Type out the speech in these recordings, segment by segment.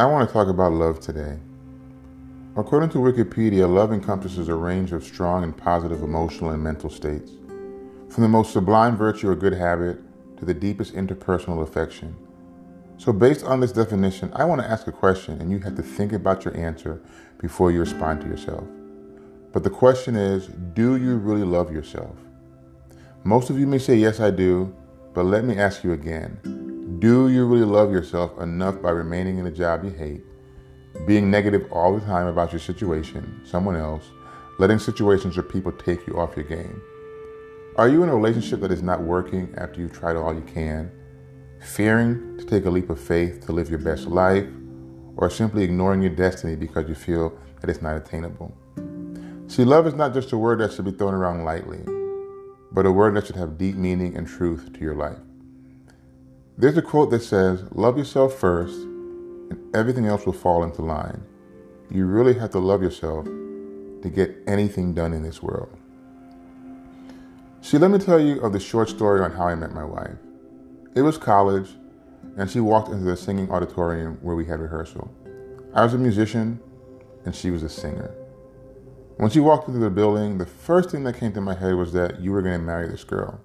I want to talk about love today. According to Wikipedia, love encompasses a range of strong and positive emotional and mental states, from the most sublime virtue or good habit to the deepest interpersonal affection. So, based on this definition, I want to ask a question, and you have to think about your answer before you respond to yourself. But the question is do you really love yourself? Most of you may say, Yes, I do, but let me ask you again do you really love yourself enough by remaining in a job you hate, being negative all the time about your situation, someone else, letting situations or people take you off your game? Are you in a relationship that is not working after you've tried all you can, fearing to take a leap of faith to live your best life, or simply ignoring your destiny because you feel that it's not attainable? See, love is not just a word that should be thrown around lightly, but a word that should have deep meaning and truth to your life. There's a quote that says, Love yourself first, and everything else will fall into line. You really have to love yourself to get anything done in this world. See, let me tell you of the short story on how I met my wife. It was college, and she walked into the singing auditorium where we had rehearsal. I was a musician, and she was a singer. When she walked into the building, the first thing that came to my head was that you were going to marry this girl.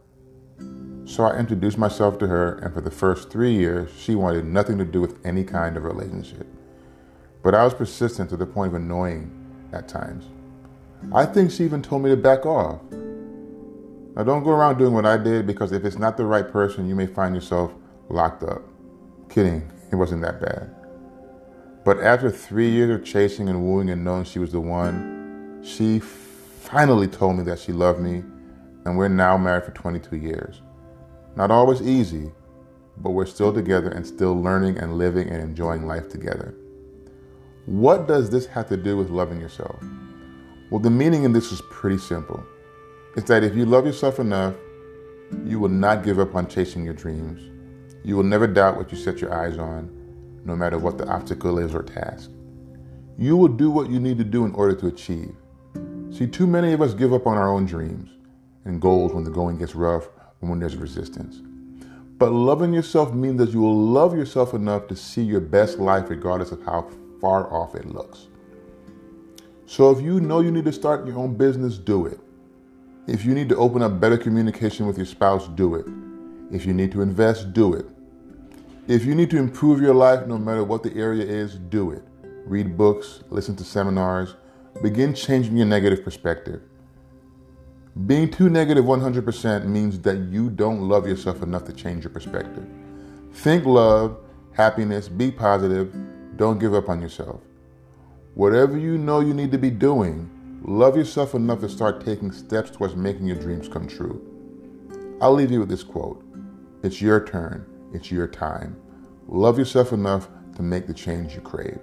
So I introduced myself to her, and for the first three years, she wanted nothing to do with any kind of relationship. But I was persistent to the point of annoying at times. I think she even told me to back off. Now, don't go around doing what I did because if it's not the right person, you may find yourself locked up. Kidding, it wasn't that bad. But after three years of chasing and wooing and knowing she was the one, she finally told me that she loved me, and we're now married for 22 years. Not always easy, but we're still together and still learning and living and enjoying life together. What does this have to do with loving yourself? Well, the meaning in this is pretty simple. It's that if you love yourself enough, you will not give up on chasing your dreams. You will never doubt what you set your eyes on, no matter what the obstacle is or task. You will do what you need to do in order to achieve. See, too many of us give up on our own dreams and goals when the going gets rough when there's resistance. But loving yourself means that you will love yourself enough to see your best life regardless of how far off it looks. So if you know you need to start your own business, do it. If you need to open up better communication with your spouse, do it. If you need to invest, do it. If you need to improve your life, no matter what the area is, do it. Read books, listen to seminars, begin changing your negative perspective. Being too negative 100% means that you don't love yourself enough to change your perspective. Think love, happiness, be positive, don't give up on yourself. Whatever you know you need to be doing, love yourself enough to start taking steps towards making your dreams come true. I'll leave you with this quote It's your turn, it's your time. Love yourself enough to make the change you crave.